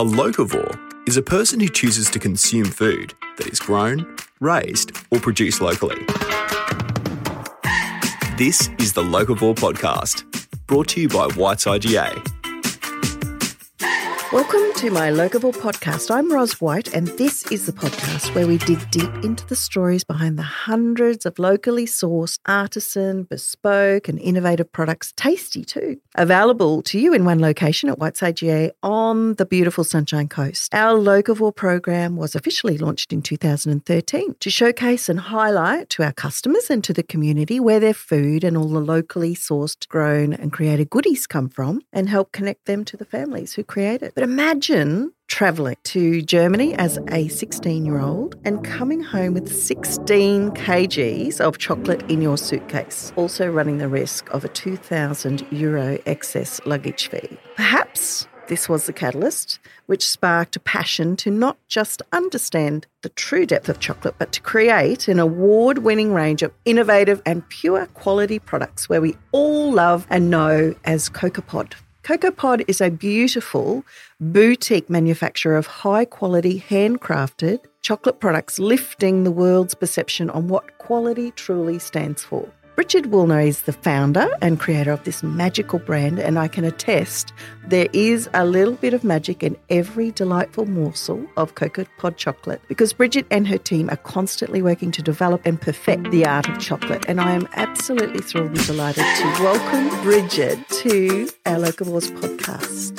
A locavore is a person who chooses to consume food that is grown, raised, or produced locally. This is the Locavore Podcast, brought to you by White's IGA. Welcome to my Locavore podcast. I'm Roz White, and this is the podcast where we dig deep into the stories behind the hundreds of locally sourced, artisan, bespoke, and innovative products, tasty too, available to you in one location at White's IGA on the beautiful Sunshine Coast. Our Locavore program was officially launched in 2013 to showcase and highlight to our customers and to the community where their food and all the locally sourced, grown, and created goodies come from and help connect them to the families who create it. But imagine traveling to Germany as a 16 year old and coming home with 16 kgs of chocolate in your suitcase, also running the risk of a 2,000 euro excess luggage fee. Perhaps this was the catalyst which sparked a passion to not just understand the true depth of chocolate, but to create an award winning range of innovative and pure quality products where we all love and know as Kokopod. Kokopod is a beautiful boutique manufacturer of high quality, handcrafted chocolate products, lifting the world's perception on what quality truly stands for. Brigid Woolnough is the founder and creator of this magical brand, and I can attest there is a little bit of magic in every delightful morsel of Cocoa Pod chocolate because Brigid and her team are constantly working to develop and perfect the art of chocolate. And I am absolutely thrilled and delighted to welcome Brigid to our Locavores podcast.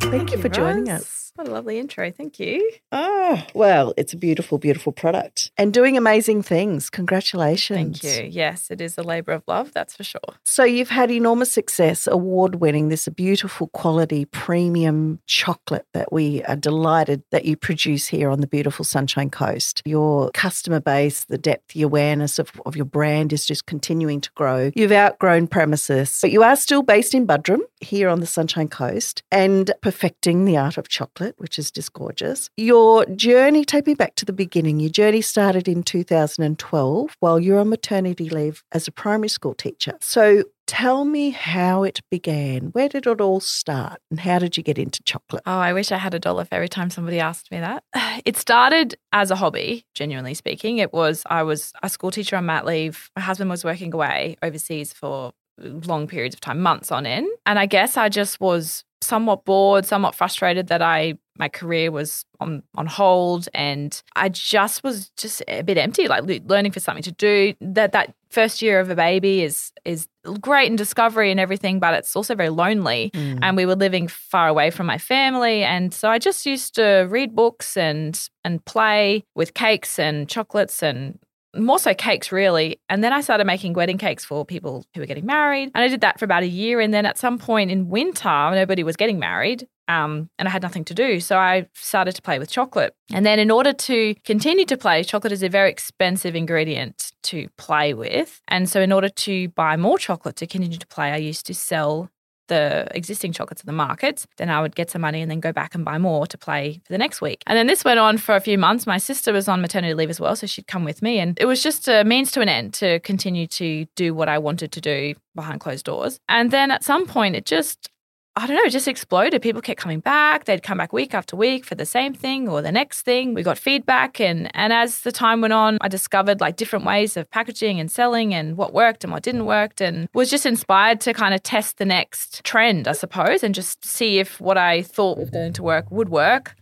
Thank, Thank you for joining us. What a lovely intro. Thank you. Oh, well, it's a beautiful, beautiful product and doing amazing things. Congratulations. Thank you. Yes, it is a labor of love, that's for sure. So you've had enormous success, award winning, this beautiful quality premium chocolate that we are delighted that you produce here on the beautiful Sunshine Coast. Your customer base, the depth, the awareness of, of your brand is just continuing to grow. You've outgrown premises, but you are still based in Buderim here on the Sunshine Coast and perfecting the art of chocolate, which is just gorgeous. Your journey, take me back to the beginning. Your journey started in 2012 while you're on maternity leave as a primary school teacher. So tell me how it began. Where did it all start and how did you get into chocolate? Oh, I wish I had a dollar for every time somebody asked me that. It started as a hobby, genuinely speaking. It was, I was a school teacher on mat leave. My husband was working away overseas for long periods of time, months on end. And I guess I just was somewhat bored, somewhat frustrated that I my career was on on hold and I just was just a bit empty like le- learning for something to do that that first year of a baby is is great in discovery and everything but it's also very lonely Mm. and we were living far away from my family and so I just used to read books and and play with cakes and chocolates and more so cakes really. And then i started making wedding cakes for people who were getting married. And i did that for about a year. And then at some point in winter nobody was getting married um, and i had nothing to do. So i started to play with chocolate. And then in order to continue to play chocolate is a very expensive ingredient to play with. And so in order to buy more chocolate to continue to play i used to sell the existing chocolates in the market. Then I would get some money and then go back and buy more to play for the next week. And then this went on for a few months. My sister was on maternity leave as well, so she'd come with me. And it was just a means to an end to continue to do what I wanted to do behind closed doors. And then at some point, it just, I don't know, it just exploded. People kept coming back. They'd come back week after week for the same thing or the next thing. We got feedback and and as the time went on, I discovered like different ways of packaging and selling and what worked and what didn't work and was just inspired to kind of test the next trend, I suppose, and just see if what I thought was going to work would work.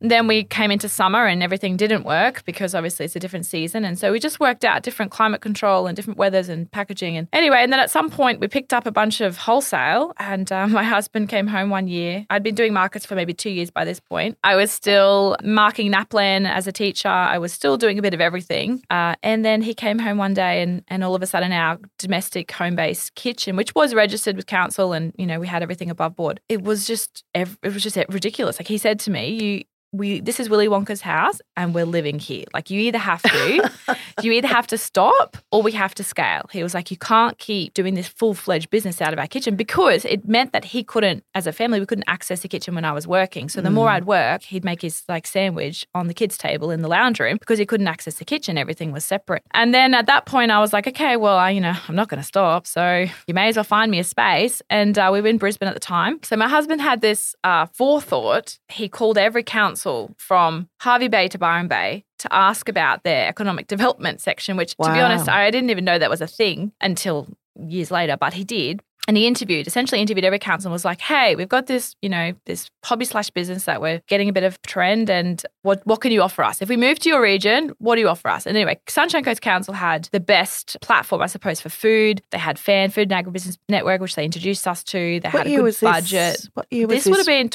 Then we came into summer and everything didn't work because obviously it's a different season. And so we just worked out different climate control and different weathers and packaging. And anyway, and then at some point we picked up a bunch of wholesale. And uh, my husband came home one year. I'd been doing markets for maybe two years by this point. I was still marking NAPLAN as a teacher. I was still doing a bit of everything. Uh, and then he came home one day and, and all of a sudden our domestic home based kitchen, which was registered with council and, you know, we had everything above board. It was just, it was just ridiculous. Like he said to me, you, we this is Willy Wonka's house and we're living here. Like you either have to, you either have to stop or we have to scale. He was like, you can't keep doing this full fledged business out of our kitchen because it meant that he couldn't, as a family, we couldn't access the kitchen when I was working. So the more I'd work, he'd make his like sandwich on the kids' table in the lounge room because he couldn't access the kitchen. Everything was separate. And then at that point, I was like, okay, well, I, you know, I'm not going to stop. So you may as well find me a space. And uh, we were in Brisbane at the time. So my husband had this uh, forethought. He called every council from Hervey Bay to Byron Bay to ask about their economic development section, which to be honest, I didn't even know that was a thing until years later, but he did. And he interviewed, essentially interviewed every council and was like, hey, we've got this, you know, this hobby slash business that we're getting a bit of trend and what what can you offer us? If we move to your region, what do you offer us? And anyway, Sunshine Coast Council had the best platform, I suppose, for food. They had Fan Food and Agribusiness Network, which they introduced us to. They What had a good budget. this? What year was This This would have been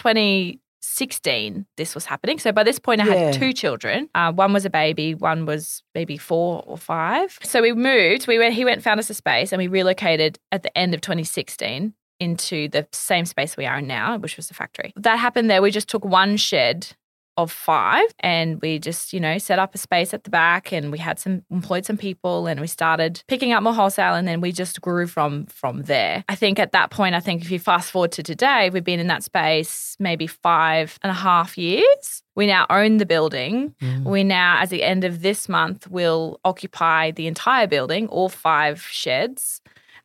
2016. This was happening. So by this point, I Yeah. had two children. Uh, one was a baby. One was maybe four or five. So we moved. We went. He went, found us a space, and we relocated at the end of 2016 into the same space we are in now, which was the factory. That happened there. We just took one shed of five and we just you know set up a space at the back and we had some employed some people and we started picking up more wholesale and then we just grew from from there. I think at that point i think if you fast forward to today we've been in that space maybe five and a half years. We now own the building. Mm. we now at the end of this month will occupy the entire building all five sheds.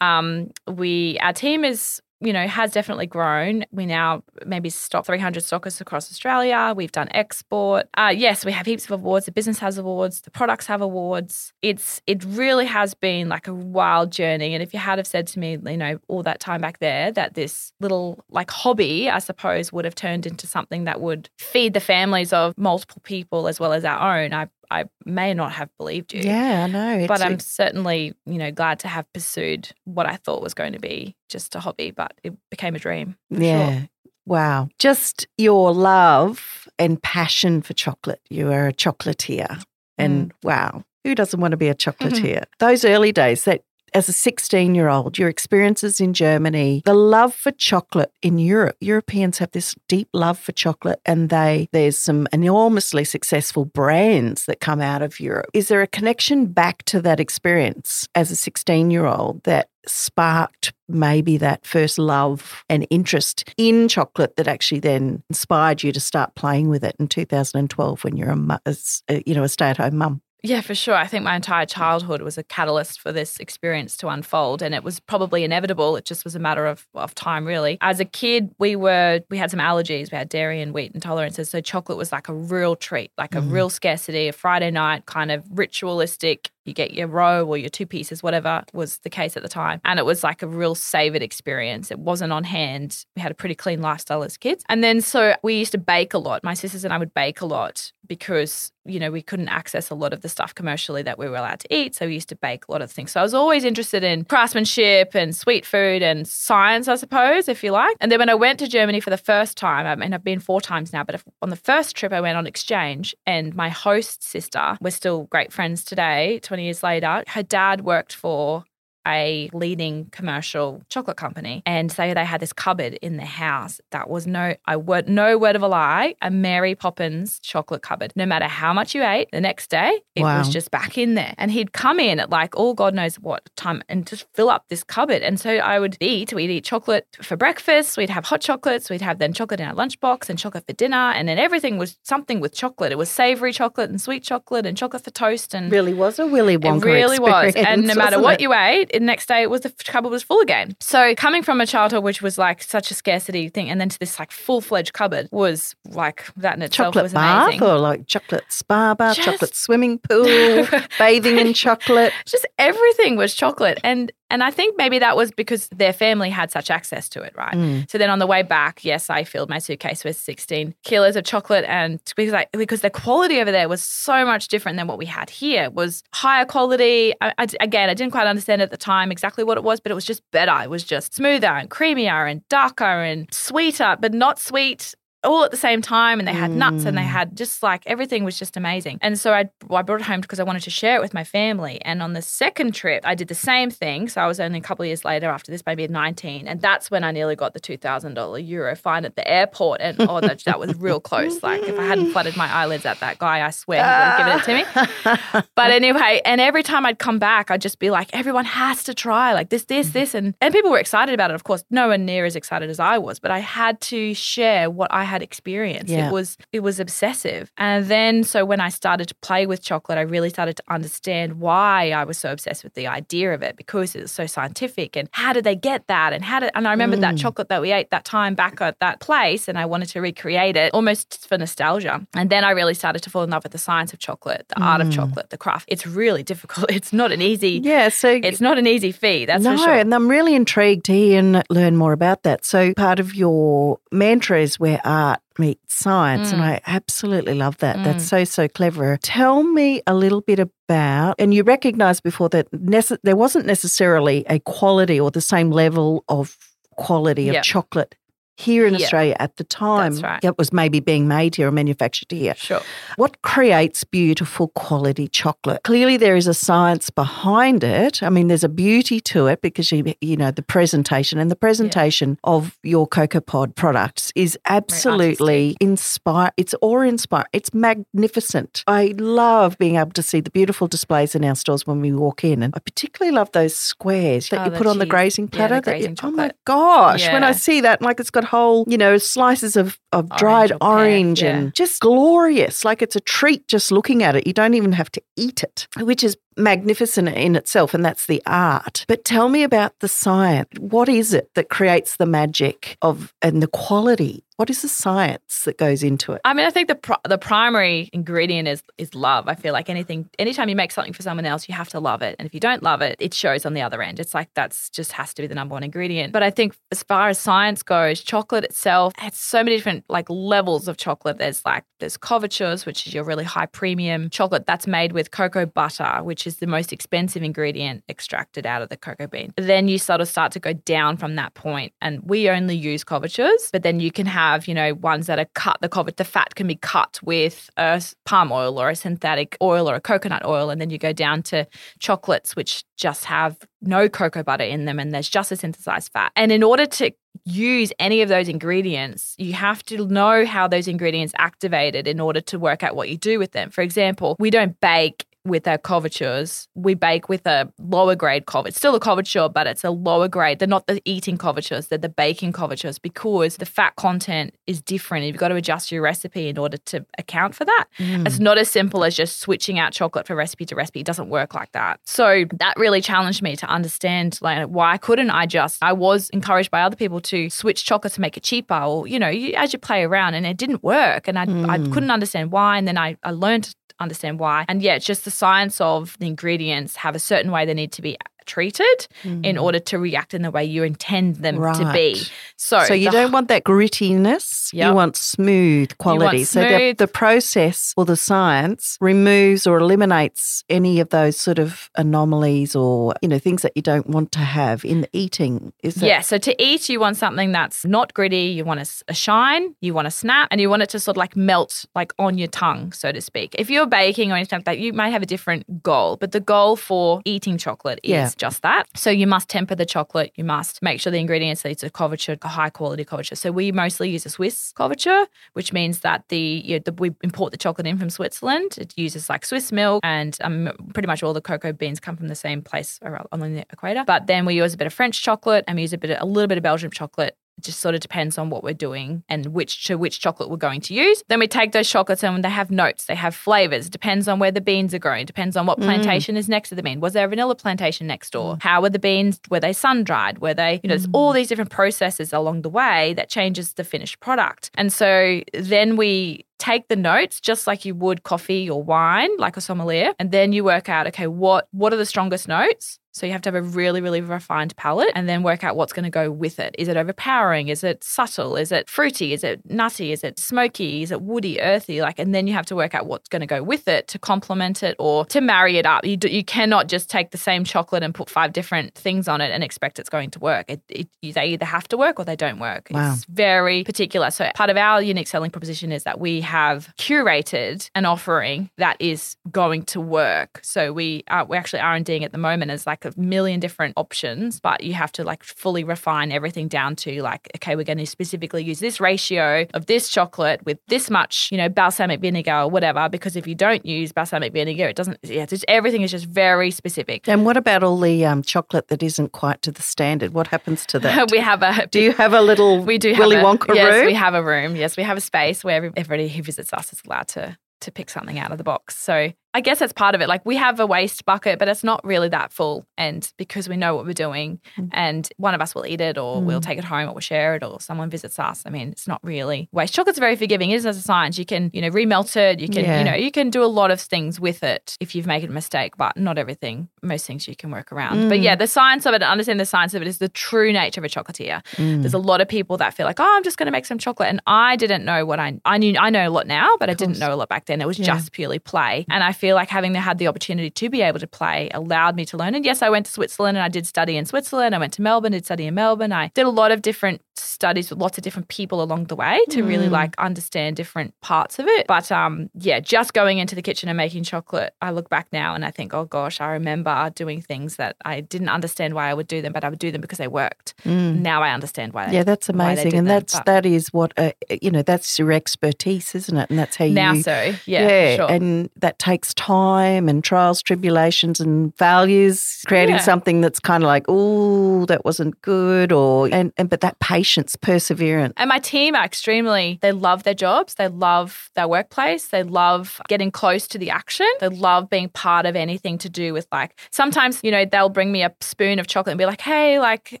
Um, we our team is you know has definitely grown. We now maybe stock 300 stockers across Australia. We've done export. Uh, yes, we have heaps of awards. The business has awards. The products have awards. It's it really has been like a wild journey. And if you had have said to me, you know, all that time back there, that this little like hobby, I suppose, would have turned into something that would feed the families of multiple people as well as our own, I I may not have believed you Yeah, I know. but I'm certainly, you know, glad to have pursued what I thought was going to be just a hobby, but it became a dream. for Yeah. sure. Wow. Just your love and passion for chocolate. You are a chocolatier. And Mm. wow, who doesn't want to be a Mm-hmm. chocolatier? Those early days, that as a 16 year old, your experiences in Germany, the love for chocolate in Europe. Europeans have this deep love for chocolate, and they there's some enormously successful brands that come out of Europe. Is there a connection back to that experience as a 16 year old that sparked maybe that first love and interest in chocolate that actually then inspired you to start playing with it in 2012 when you're a, uh, you know a stay-at-home mum? Yeah, for sure. I think my entire childhood was a catalyst for this experience to unfold, and it was probably inevitable. It just was a matter of, of time, really. As a kid, we were we had some allergies. We had dairy and wheat intolerances, so chocolate was like a real treat, like a Mm. real scarcity. A Friday night kind of ritualistic. You get your row or your two pieces, whatever was the case at the time, and it was like a real savored experience. It wasn't on hand. We had a pretty clean lifestyle as kids, and then so we used to bake a lot. My sisters and I would bake a lot because you know we couldn't access a lot of the stuff commercially that we were allowed to eat so we used to bake a lot of things. So i was always interested in craftsmanship and sweet food and science i suppose if you like. And then when i went to germany for the first time i mean i've been four times now but if, on the first trip i went on exchange and my host sister we're still great friends today 20 years later her dad worked for a leading commercial chocolate company and say they had this cupboard in the house that was no I word no word of a lie a Mary Poppins chocolate cupboard. No matter how much you ate the next day it Wow. was just back in there. And he'd come in at like all god knows what time and just fill up this cupboard. And so I would eat we'd eat chocolate for breakfast. We'd have hot chocolates. We'd have then chocolate in our lunchbox and chocolate for dinner. And then everything was something with chocolate. It was savory chocolate and sweet chocolate and chocolate for toast and Really was a Willy Wonka it really was. And no matter what it? you ate, the next day it was the cupboard was full again. So coming from a childhood which was like such a scarcity thing, and then to this like full fledged cupboard was like that in itself chocolate was bath or like chocolate spa bath, Just- chocolate swimming pool, bathing in chocolate. Just everything was chocolate, and and I think maybe that was because their family had such access to it, right? Mm. So then on the way back, yes, I filled my suitcase with 16 kilos of chocolate, and because I, because the quality over there was so much different than what we had here. It was higher quality. I, I- again, I didn't quite understand at the time exactly what it was, but it was just better. It was just smoother and creamier and darker and sweeter, but not sweet all at the same time and they had nuts and they Mm. had just like everything was just amazing. And so I, I brought it home because I wanted to share it with my family. And on the second trip, I did the same thing. So I was only a couple of years later after this, maybe at 19. And that's when I nearly got the $2,000 euro fine at the airport. And oh, that, that was real close. Like if I hadn't flooded my eyelids at that guy, I swear he would have given it to me. But anyway, and every time I'd come back, I'd just be like, everyone has to try like this, this, this. And, and people were excited about it. Of course, no one near as excited as I was, but I had to share what I had experienced. Yeah. It was, it was obsessive. And then, so when I started to play with chocolate, I really started to understand why I was so obsessed with the idea of it because it was so scientific and how did they get that? And how did, and I remember that Mm. chocolate that we ate that time back at that place and I wanted to recreate it almost for nostalgia. And then I really started to fall in love with the science of chocolate, the art of Mm. chocolate, the craft. It's really difficult. It's not an easy, Yeah, so it's not an easy feat. That's no, for sure. and I'm really intrigued to hear and learn more about that. So part of your mantra is where art meets science, and Mm. I absolutely love that. That's so so clever. Tell me a little bit about, and you recognised before that nece- there wasn't necessarily a quality or the same level of quality of chocolate. Here in Yeah. Australia at the time, right. it was maybe being made here or manufactured here. Sure. What creates beautiful quality chocolate? Clearly, there is a science behind it. I mean, there's a beauty to it because you you know the presentation and the presentation of your Kokopod products is absolutely inspire. It's awe inspire. It's magnificent. I love being able to see the beautiful displays in our stores when we walk in, and I particularly love those squares that Oh, you put on the grazing Yeah, the platter. that you- oh my gosh! When I see that, like it's got whole you know slices of of Orange dried or pear, orange yeah. and just glorious. Like it's a treat just looking at it. You don't even have to eat it, which is magnificent in itself. And that's the art. But tell me about the science. What is it that creates the magic of and the quality? What is the science that goes into it? I mean, I think the pri- the primary ingredient is is love. I feel like anything, anytime you make something for someone else, you have to love it, and if you don't love it, it shows on the other end. It's like that's just has to be the number one ingredient. But I think as far as science goes, chocolate itself has so many different like levels of chocolate. There's like there's couvertures, which is your really high premium chocolate that's made with cocoa butter, which is the most expensive ingredient extracted out of the cocoa bean. Then you sort of start to go down from that point, and we only use couvertures, but then you can have you know ones that are cut. The cover, the fat can be cut with a palm oil or a synthetic oil or a coconut oil, and then you go down to chocolates which just have no cocoa butter in them, and there's just a synthesized fat. And in order to use any of those ingredients, you have to know how those ingredients activated in order to work out what you do with them. For example, we don't bake with our couvertures. We bake with a lower grade couverture. It's still a couverture, but it's a lower grade. They're not the eating couvertures, they're the baking couvertures because the fat content is different. You've got to adjust your recipe in order to account for that. Mm. It's not as simple as just switching out chocolate from recipe to recipe. It doesn't work like that. So that really challenged me to understand like why couldn't I just I was encouraged by other people to switch chocolate to make it cheaper or you know, you, as you play around and it didn't work and I I mm. couldn't understand why and then I, I learned understand why. And yeah, it's just the science of the ingredients have a certain way they need to be treated in mm. order to react in the way you intend them to be. So, So you the- don't want that grittiness. You want smooth quality. So the, the process or the science removes or eliminates any of those sort of anomalies or you know things that you don't want to have in the eating. Is that Yeah, so to eat, you want something that's not gritty. You want a shine, you want a snap, and you want it to sort of like melt, like on your tongue, so to speak. If you're baking or anything like that, you might have a different goal, but the goal for eating chocolate is Yeah. Just that. So you must temper the chocolate. You must make sure the ingredients a couverture, a high quality couverture. So we mostly use a Swiss couverture, which means that the, you know, the we import the chocolate in from Switzerland. It uses like Swiss milk, and um, pretty much all the cocoa beans come from the same place around on the equator. But then we use a bit of French chocolate, and we use a bit, of, a little bit of Belgian chocolate. It just sort of depends on what we're doing and which to which chocolate we're going to use. Then we take those chocolates and they have notes, they have flavors. Depends on where the beans are growing. Depends on what mm. plantation is next to the bean. Was there a vanilla plantation next door? How were the beans? Were they sun dried? Were they? You know, there's all mm. these different processes along the way that changes the finished product. And so then we take the notes just like you would coffee or wine, like a sommelier, and then you work out okay, what what are the strongest notes? So you have to have a really, really refined palate and then work out what's going to go with it. Is it overpowering? Is it subtle? Is it fruity? Is it nutty? Is it smoky? Is it woody, earthy? Like, and then you have to work out what's going to go with it to complement it or to marry it up. You, do, you cannot just take the same chocolate and put five different things on it and expect it's going to work. It, it, they either have to work or they don't work. Wow. It's very particular. So part of our unique selling proposition is that we have curated an offering that is going to work. So we are, we actually R and Ding at the moment as like a million different options, but you have to like fully refine everything down to like, okay, we're going to specifically use this ratio of this chocolate with this much, you know, balsamic vinegar or whatever. Because if you don't use balsamic vinegar, it doesn't. Yeah, just everything is just very specific. And what about all the um, chocolate that isn't quite to the standard? What happens to that? we have a. do you have a little we do Willy have a, Wonka yes, room? we have a room. Yes, we have a space where everybody who visits us is allowed to to pick something out of the box. So I guess that's part of it. Like we have a waste bucket, but it's not really that full. And because we know what we're doing, Mm. and one of us will eat it, or we'll take it home, or we'll share it, or someone visits us. I mean, it's not really waste. Chocolate's very forgiving. It is as a science. You can, you know, remelt it. You can, Yeah. you know, you can do a lot of things with it if you've made a mistake, but not everything. Most things you can work around. Mm. But yeah, the science of it, understand the science of it is the true nature of a chocolatier. Mm. There's a lot of people that feel like, oh, I'm just going to make some chocolate, and I didn't know what I I knew. I know a lot now, but I didn't know a lot back then. It was Yeah. just purely play, and I feel like having had the opportunity to be able to play allowed me to learn. And yes, I went to Switzerland and I did study in Switzerland. I went to Melbourne, did study in Melbourne. I did a lot of different studies with lots of different people along the way to really Mm. like understand different parts of it. But um, yeah, just going into the kitchen and making chocolate, I look back now and I think, oh gosh, I remember doing things that I didn't understand why I would do them, but I would do them because they worked. Now I understand why. Mm. Yeah, that's amazing, and that's that is what uh, you know. That's your expertise, isn't it? And that's how you now so yeah, sure. and that takes time and trials, tribulations, and failures. Creating Yeah. something that's kind of like, oh, that wasn't good, or and, and but that patience, perseverance. And my team are extremely, they love their jobs. They love their workplace. They love getting close to the action. They love being part of anything to do with like, sometimes, you know, they'll bring me a spoon of chocolate and be like, hey, like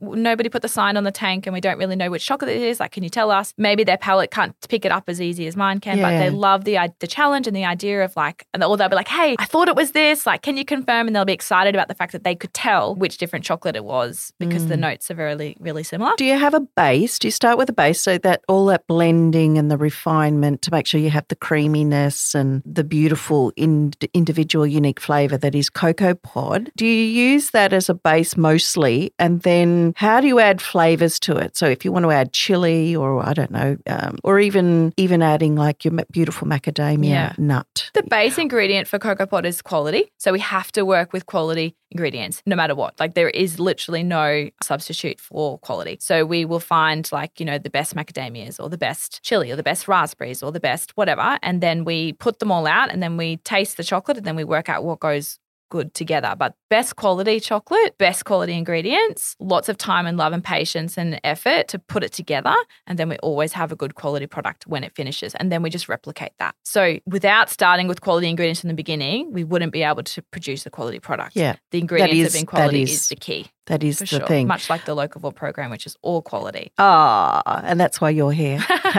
nobody put the sign on the tank and we don't really know which chocolate it is. Like, can you tell us? Maybe their palate can't pick it up as easy as mine can, but they love the, the challenge and the idea of like, and or they'll be like, hey, I thought it was this. Like, can you confirm? And they'll be excited about the fact that they could tell which different chocolate it was because the mm. notes are really, really similar. Do you have a base? Do you start with a base so that all that blending and the refinement to make sure you have the creaminess and the beautiful in, individual unique flavor that is Kokopod? Do you use that as a base mostly? And then how do you add flavors to it? So if you want to add chili or I don't know, um, or even even adding like your beautiful macadamia Yeah. nut. The base ingredient for Kokopod is quality. So we have to work with quality ingredients no matter what. Like there is literally no substitute for quality. So we will find like, you know, the best macadamias or the best chili or the best raspberries or the best whatever. And then we put them all out and then we taste the chocolate and then we work out what goes good together. But best quality chocolate, best quality ingredients, lots of time and love and patience and effort to put it together. And then we always have a good quality product when it finishes. And then we just replicate that. So without starting with quality ingredients in the beginning, we wouldn't be able to produce a quality product. Yeah, The ingredients is- of being quality is is, the key. That is the sure. thing. Much like the Locavore program, which is all quality. Ah, and that's why you're here.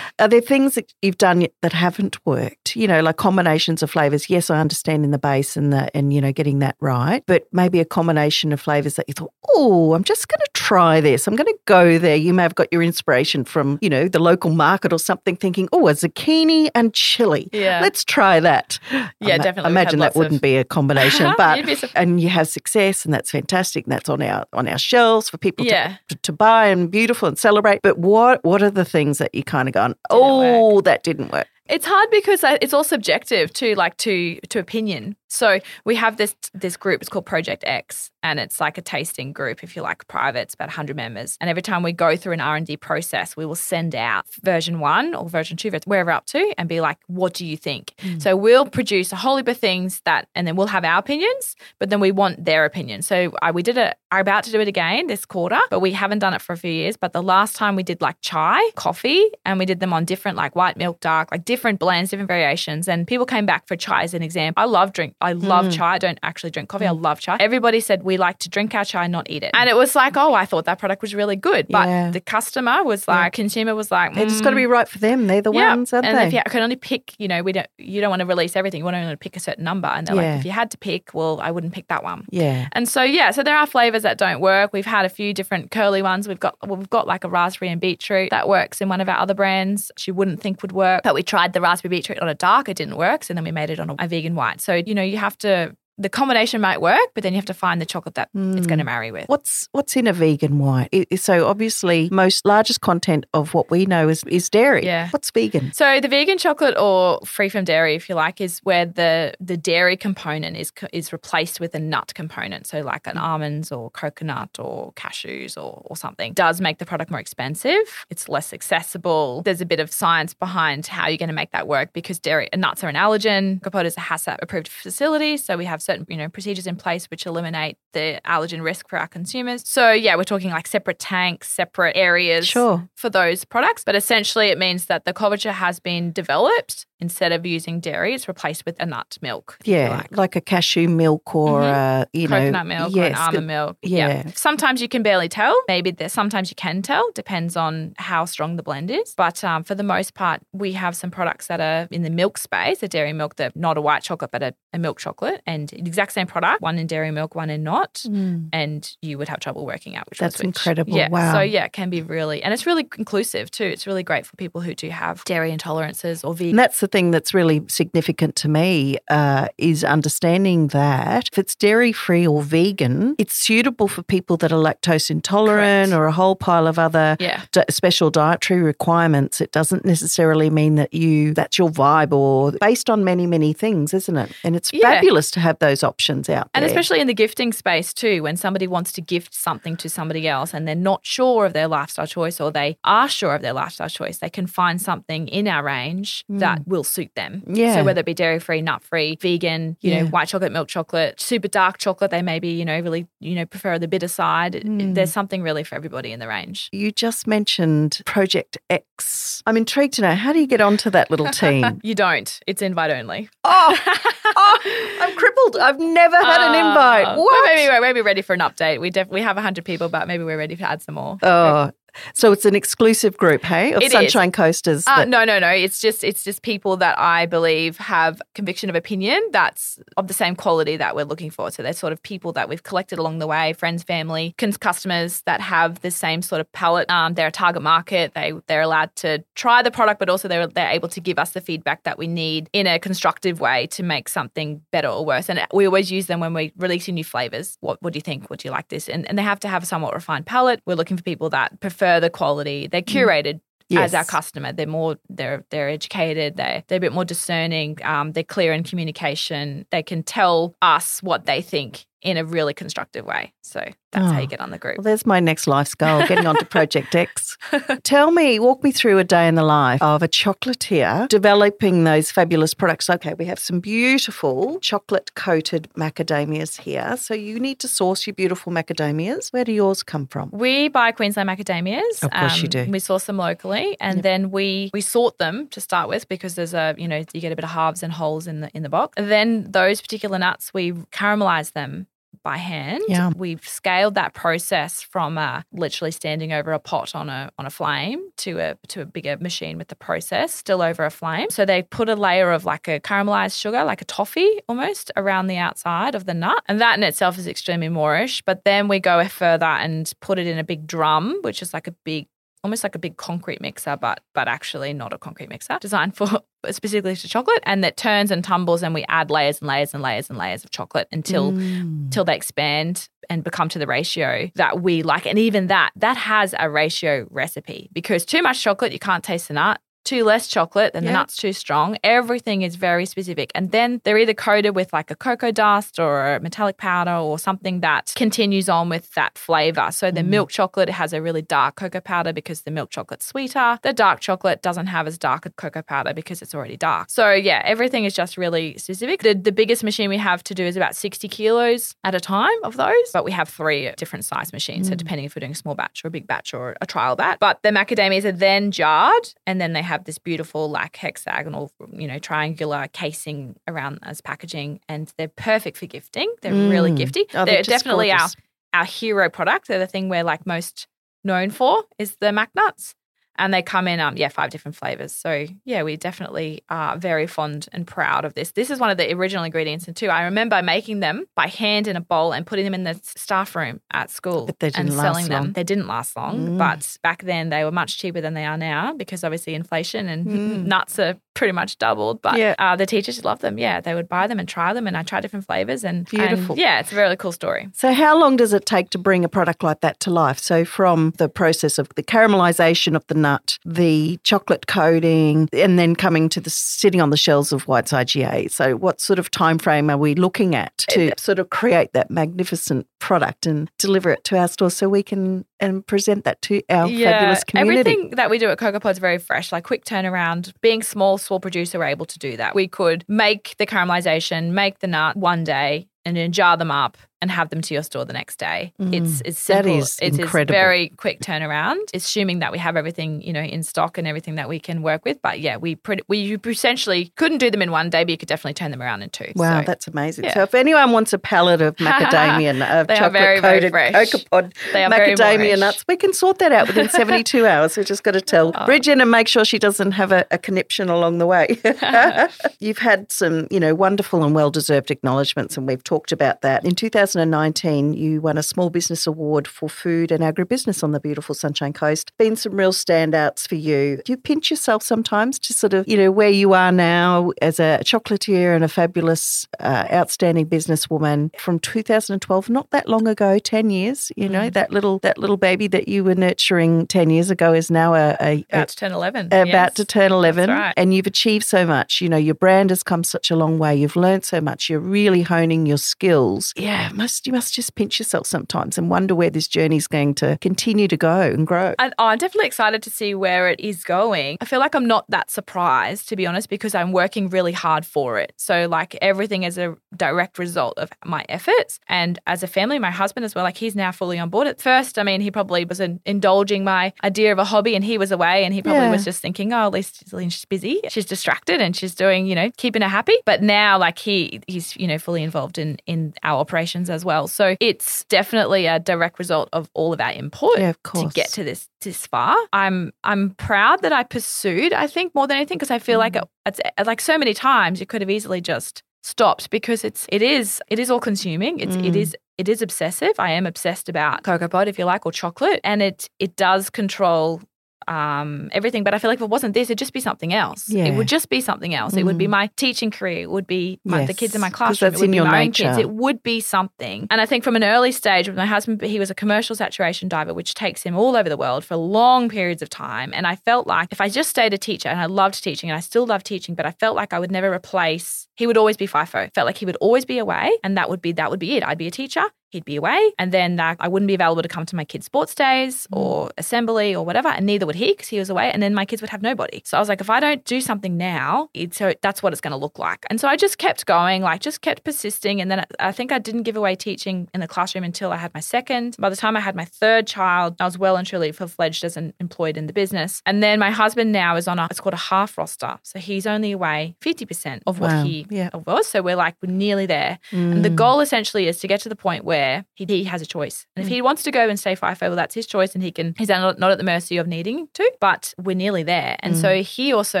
Are there things that you've done that haven't worked? You know, like combinations of flavors. Yes, I understand in the base and the and you know getting that right, but maybe a combination of flavors that you thought, oh, I'm just going to try this. I'm going to go there. You may have got your inspiration from you know the local market or something, thinking, oh, a zucchini and chili. Yeah. let's try that. Yeah, I ma- definitely. I imagine that wouldn't be a combination, but and you have success, and that's fantastic. And that's on our on our shelves for people to Yeah. to, to buy and beautiful and celebrate. But what what are the things that you kind of gone, oh, that didn't work? It's hard because uh, it's all subjective to like to to opinion. So we have this this group. It's called Project X, and it's like a tasting group, if you like, private. It's about hundred members, and every time we go through an R and D process, we will send out version one or version two, wherever up to, and be like, "What do you think?" So we'll produce a whole heap of things that, and then we'll have our opinions, but then we want their opinion. So uh, we did it. Are about to do it again this quarter, but we haven't done it for a few years. But the last time we did like chai, coffee, and we did them on different like white milk, dark, like different blends, different variations. And people came back for chai as an example. I love drink. I love Mm. chai. I don't actually drink coffee. I love chai. Everybody said we like to drink our chai, not eat it. And it was like, oh, I thought that product was really good. But Yeah. the customer was like, consumer was like, They just got to "Mm, be right for them. They're the yeah. ones, aren't and they? if you can only pick, you know, we don't, you don't want to release everything. You want to only pick a certain number. And they're Yeah. like, if you had to pick, well, I wouldn't pick that one. yeah. And so yeah, so there are flavors that don't work. We've had a few different curly ones. We've got well, we've got like a raspberry and beetroot that works in one of our other brands. She wouldn't think would work, but we tried the raspberry beetroot on a dark. It didn't work, so then we made it on a, a vegan white. So you know you have to the combination might work, but then you have to find the chocolate that it's going to hmm. marry with. What's what's in a vegan white? I- I- so obviously, most largest content of what we know is is dairy. Yeah. What's vegan? So the vegan chocolate or free from dairy, if you like, is where the the dairy component is is replaced with a nut component. So like an hmm. almonds or coconut or cashews or, or something does make the product more expensive. It's less accessible. There's a bit of science behind how you're going to make that work because dairy nuts are an allergen. Is a HACCP approved facility, so we have certain you know procedures in place which eliminate the allergen risk for our consumers. So yeah, we're talking like separate tanks, separate areas Sure. for those products. But essentially, it means that the couverture has been developed. Instead of using dairy, it's replaced with a nut milk. Yeah, like. like, a cashew milk or uh, you know Coconut milk or yes, an almond milk. yeah. Sometimes you can barely tell. Maybe there's sometimes you can tell. Depends on how strong the blend is. But um, for the most part, we have some products that are in the milk space, a dairy milk, that not a white chocolate, but a, a milk chocolate, and the exact same product, one in dairy milk, one in not, Mm. and you would have trouble working out which That's which. incredible. Yeah. Wow. So yeah, it can be really, and it's really inclusive too. It's really great for people who do have dairy intolerances or vegan. And that's the thing that's really significant to me uh, is understanding that if it's dairy free or vegan, it's suitable for people that are lactose intolerant Correct. or a whole pile of other Yeah. di- special dietary requirements. It doesn't necessarily mean that you that's your vibe or based on many many things, isn't it? And it's Yeah. fabulous to have those options out And there. especially in the gifting space too, when somebody wants to gift something to somebody else and they're not sure of their lifestyle choice or they are sure of their lifestyle choice, they can find something in our range that will suit them. Yeah. So whether it be dairy free, nut free, vegan, you Yeah. know, white chocolate, milk chocolate, super dark chocolate, they maybe, you know, really, you know, prefer the bitter side. Mm. There's something really for everybody in the range. you just mentioned Project X. I'm intrigued to know how do you get onto that little team? You don't. It's invite only. oh, oh, I'm crippled. I've never had an Uh, invite. well, What? Maybe we're maybe ready for an update. We def- we have hundred people, but maybe we're ready to add some more. Oh, so it's an exclusive group, hey, of It is. Sunshine Coasters. Uh, no, no, no. It's just it's just people that I believe have conviction of opinion that's of the same quality that we're looking for. So they're sort of people that we've collected along the way, friends, family, cons- customers that have the same sort of palate. Um, they're a target market. They they're allowed to try the product, but also they're they're able to give us the feedback that we need in a constructive way to make something better or worse. And we always use them when we're releasing new flavors. What what do you think? What do you like this? And and they have to have a somewhat refined palate. We're looking for people that prefer the quality. They're curated as our customer. They're more they're they're educated. They they're a bit more discerning. Um, they're clear in communication. They can tell us what they think in a really constructive way. So that's how Oh. you get on the group. Well, there's my next life's goal, getting onto Project X. Tell me, walk me through a day in the life of a chocolatier developing those fabulous products. Okay, we have some beautiful chocolate coated macadamias here. So you need to source your beautiful macadamias. Where do yours come from? We buy Queensland macadamias. Um, Of course you do. We source them locally, and then we we sort them to start with because there's a you know you get a bit of halves and holes in the in the box. And then those particular nuts we caramelize them by hand. Yeah. We've scaled that process from uh, literally standing over a pot on a on a flame to a to a bigger machine with the process still over a flame. So they put a layer of like a caramelized sugar, like a toffee almost, around the outside of the nut, and that in itself is extremely moreish. But then we go further and put it in a big drum, which is like a big almost like a big concrete mixer, but but actually not a concrete mixer, designed for specifically to chocolate, and that turns and tumbles, and we add layers and layers and layers and layers of chocolate until Mm. till they expand and become to the ratio that we like. And even that, that has a ratio recipe because too much chocolate, you can't taste the nut. Too less chocolate, then the nut's too strong. Everything is very specific. And then they're either coated with like a cocoa dust or a metallic powder or something that continues on with that flavor. So the mm. milk chocolate has a really dark cocoa powder because the milk chocolate's sweeter. The dark chocolate doesn't have as dark a cocoa powder because it's already dark. So yeah, everything is just really specific. The, the biggest machine we have to do is about 60 kilos at a time of those, but we have three different size machines. So mm. depending if we're doing a small batch or a big batch or a trial batch. But the macadamias are then jarred and then they have this beautiful like hexagonal, you know, triangular casing around as packaging, and they're perfect for gifting. They're really Mm. gifty. Oh, they're they're definitely our gorgeous. our hero product. They're the thing we're like most known for is the Mac nuts. And they come in, um, yeah, five different flavors. So yeah, we definitely are very fond and proud of this. This is one of the original ingredients, and two, I remember making them by hand in a bowl and putting them in the staff room at school and selling them. long. They didn't last long, Mm. but back then they were much cheaper than they are now because obviously inflation and Mm. nuts are pretty much doubled. But Yeah. uh, the teachers loved them. Yeah, they would buy them and try them, and I tried different flavors. And and, Beautiful. yeah, it's a really cool story. So, how long does it take to bring a product like that to life? So, from the process of the caramelization of the nut, the chocolate coating, and then coming to the sitting on the shelves of White's IGA. So, what sort of time frame are we looking at to sort of create that magnificent product and deliver it to our stores so we can and present that to our fabulous community? Everything that we do at Kokopod is very fresh, like quick turnaround. Being small, small producer, we're able to do that. We could make the caramelization, make the nut one day, and then jar them up and have them to your store the next day. It's it's Mm. simple. is It is incredible. very quick turnaround, assuming that we have everything you know in stock and everything that we can work with. But yeah, we pretty, we you essentially couldn't do them in one day, but you could definitely turn them around in two. Wow, So that's amazing. yeah. So if anyone wants a pallet of macadamia of chocolate coated fresh. pod They are very macadamia nuts, we can sort that out within 72 hours. We just got to tell Oh. Brigid and make sure she doesn't have a, a conniption along the way. You've had some, you know, wonderful and well-deserved acknowledgements and we've talked about that. In 2019, you won a Small Business Award for Food and Agribusiness on the beautiful Sunshine Coast. Been some real standouts for you. Do you pinch yourself sometimes to sort of, you know, where you are now as a chocolatier and a fabulous, uh, outstanding businesswoman from 2012, not that long ago, 10 years, you know, Mm. that little that little baby that you were nurturing 10 years ago is now a, a, a about to turn eleven. about yes. to turn 11 right. and you've achieved so much you know your brand has come such a long way you've learned so much you're really honing your skills yeah must you must just pinch yourself sometimes and wonder where this journey's going to continue to go and grow And I'm definitely excited to see where it is going. I feel like I'm not that surprised, to be honest, because I'm working really hard for it. So, like, everything is a direct result of my efforts. And as a family, my husband as well, like, he's now fully on board. At first, I mean, he probably was in- indulging my idea of a hobby and he was away and he probably Yeah. was just thinking, oh, at least she's busy. She's distracted and she's doing, you know, keeping her happy. But now, like, he he's, you know, fully involved in, in our operations as well. So, it's definitely a direct result of all of our input Yeah, of to get to this this far. I'm I'm proud that I pursued. I think more than anything because I feel like Mm. it, it's like so many times you could have easily just stopped because it's it is it is all consuming. It's it Mm. is it is obsessive. I am obsessed about Kokopod, if you like, or chocolate, and it it does control um everything but i feel like if it wasn't this it'd just be something else Yeah. it would just be something else it would be Mm. my teaching career it would be my, the kids in my Yes, classroom that's it would in be your my own kids nature. it would be something and i think from an early stage with my husband he was a commercial saturation diver which takes him all over the world for long periods of time and i felt like if i just stayed a teacher and i loved teaching and i still love teaching but i felt like i would never replace he would always be FIFO. Felt like he would always be away, and that would be that would be it. I'd be a teacher, he'd be away, and then that I wouldn't be available to come to my kids' sports days or assembly or whatever, and neither would he because he was away, and then my kids would have nobody. So I was like, if I don't do something now, it's so that's what it's going to look like. And so I just kept going, like just kept persisting, and then I- think I didn't give away teaching in the classroom until I had my second. By the time I had my third child, I was well and truly full fledged as an employed in the business, and then my husband now is on a it's called a half roster, so he's only away fifty percent of what Wow. he Yeah. was. So we're like, we're nearly there. And the Mm. goal essentially is to get to the point where he, he has a choice. And if Mm. he wants to go and stay FIFO, well, that's his choice and he can, he's not, not at the mercy of needing to, but we're nearly there. And Mm. so he also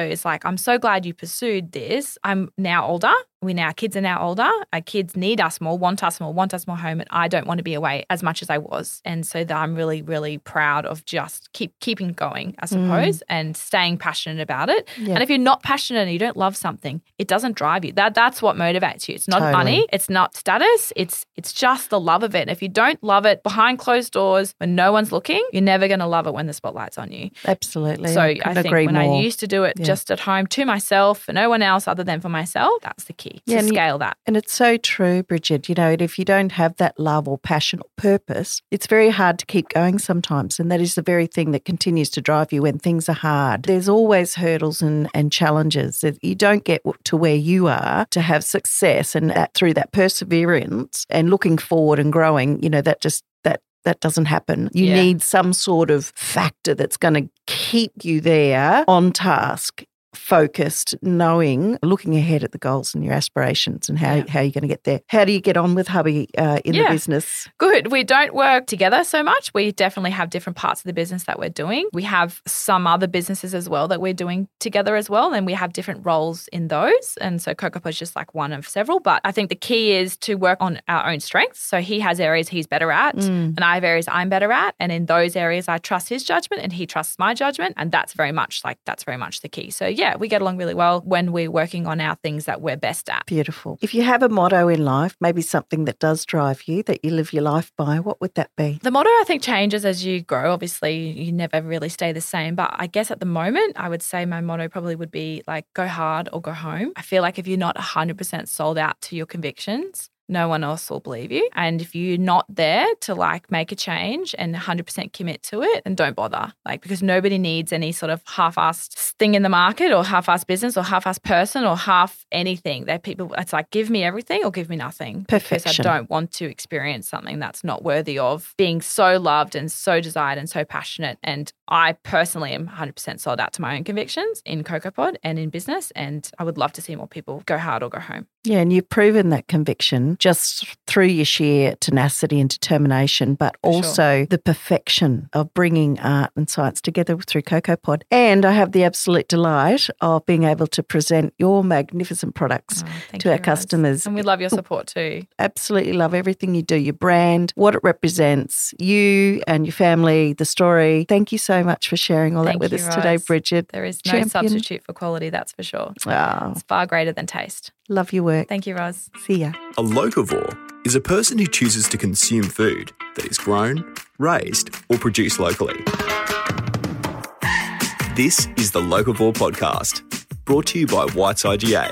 is like, I'm so glad you pursued this. I'm now older. We now, our kids are now older. Our kids need us more, want us more, want us more home. And I don't want to be away as much as I was. And so that I'm really, really proud of just keep keeping going, I suppose, and staying passionate about it. Mm. Yeah. And if you're not passionate and you don't love something, it doesn't drive you. That that's what motivates you. It's not Totally. money, it's not status, it's it's just the love of it. If you don't love it behind closed doors when no one's looking, you're never going to love it when the spotlight's on you. absolutely so I, I, think agree when more. I used to do it Yeah. just at home to myself for no one else other than for myself, that's the key Yeah, to and scale that. And it's so true, Brigid. You know, if you don't have that love or passion or purpose, it's very hard to keep going sometimes. And that is the very thing that continues to drive you when things are hard. There's always hurdles and, and challenges that you don't get to where you are to have success. And that, through that perseverance and looking forward and growing, you know, that just that that doesn't happen. You Yeah. need some sort of factor that's going to keep you there on task. Focused, knowing, looking ahead at the goals and your aspirations and how, Yeah. how you're going to get there. How do you get on with hubby uh, in the business? Good. We don't work together so much. We definitely have different parts of the business that we're doing. We have some other businesses as well that we're doing together as well, and we have different roles in those. And so Cocoa is just like one of several. But I think the key is to work on our own strengths. So he has areas he's better at, Mm. and I have areas I'm better at. And in those areas, I trust his judgment, and he trusts my judgment. And that's very much like that's very much the key. So yeah, we get along really well when we're working on our things that we're best at. Beautiful. If you have a motto in life, maybe something that does drive you, that you live your life by, what would that be? The motto, I think, changes as you grow. Obviously, you never really stay the same. But I guess at the moment, I would say my motto probably would be like go hard or go home. I feel like if you're not 100% sold out to your convictions, no one else will believe you. And if you're not there to like make a change and 100% commit to it, then don't bother. Like, because nobody needs any sort of half assed thing in the market or half assed business or half assed person or half anything. They're people, it's like, give me everything or give me nothing. Because Perfection. I don't want to experience something that's not worthy of being so loved and so desired and so passionate. And I personally am 100% sold out to my own convictions in Kokopod and in business. And I would love to see more people go hard or go home. Yeah, and you've proven that conviction just through your sheer tenacity and determination, but For sure. also the perfection of bringing art and science together through Kokopod. And I have the absolute delight of being able to present your magnificent products Oh, to our customers. And we love your support too. Absolutely love everything you do, your brand, what it represents, you and your family, the story. Thank you so much for sharing all Thank that with you, us today, Brigid. There is no Champion. substitute for quality, that's for sure. Oh, It's far greater than taste. love your work. Thank you, Roz. See ya. A locavore is a person who chooses to consume food that is grown, raised, or produced locally. This is the Locavore podcast, brought to you by White's IGA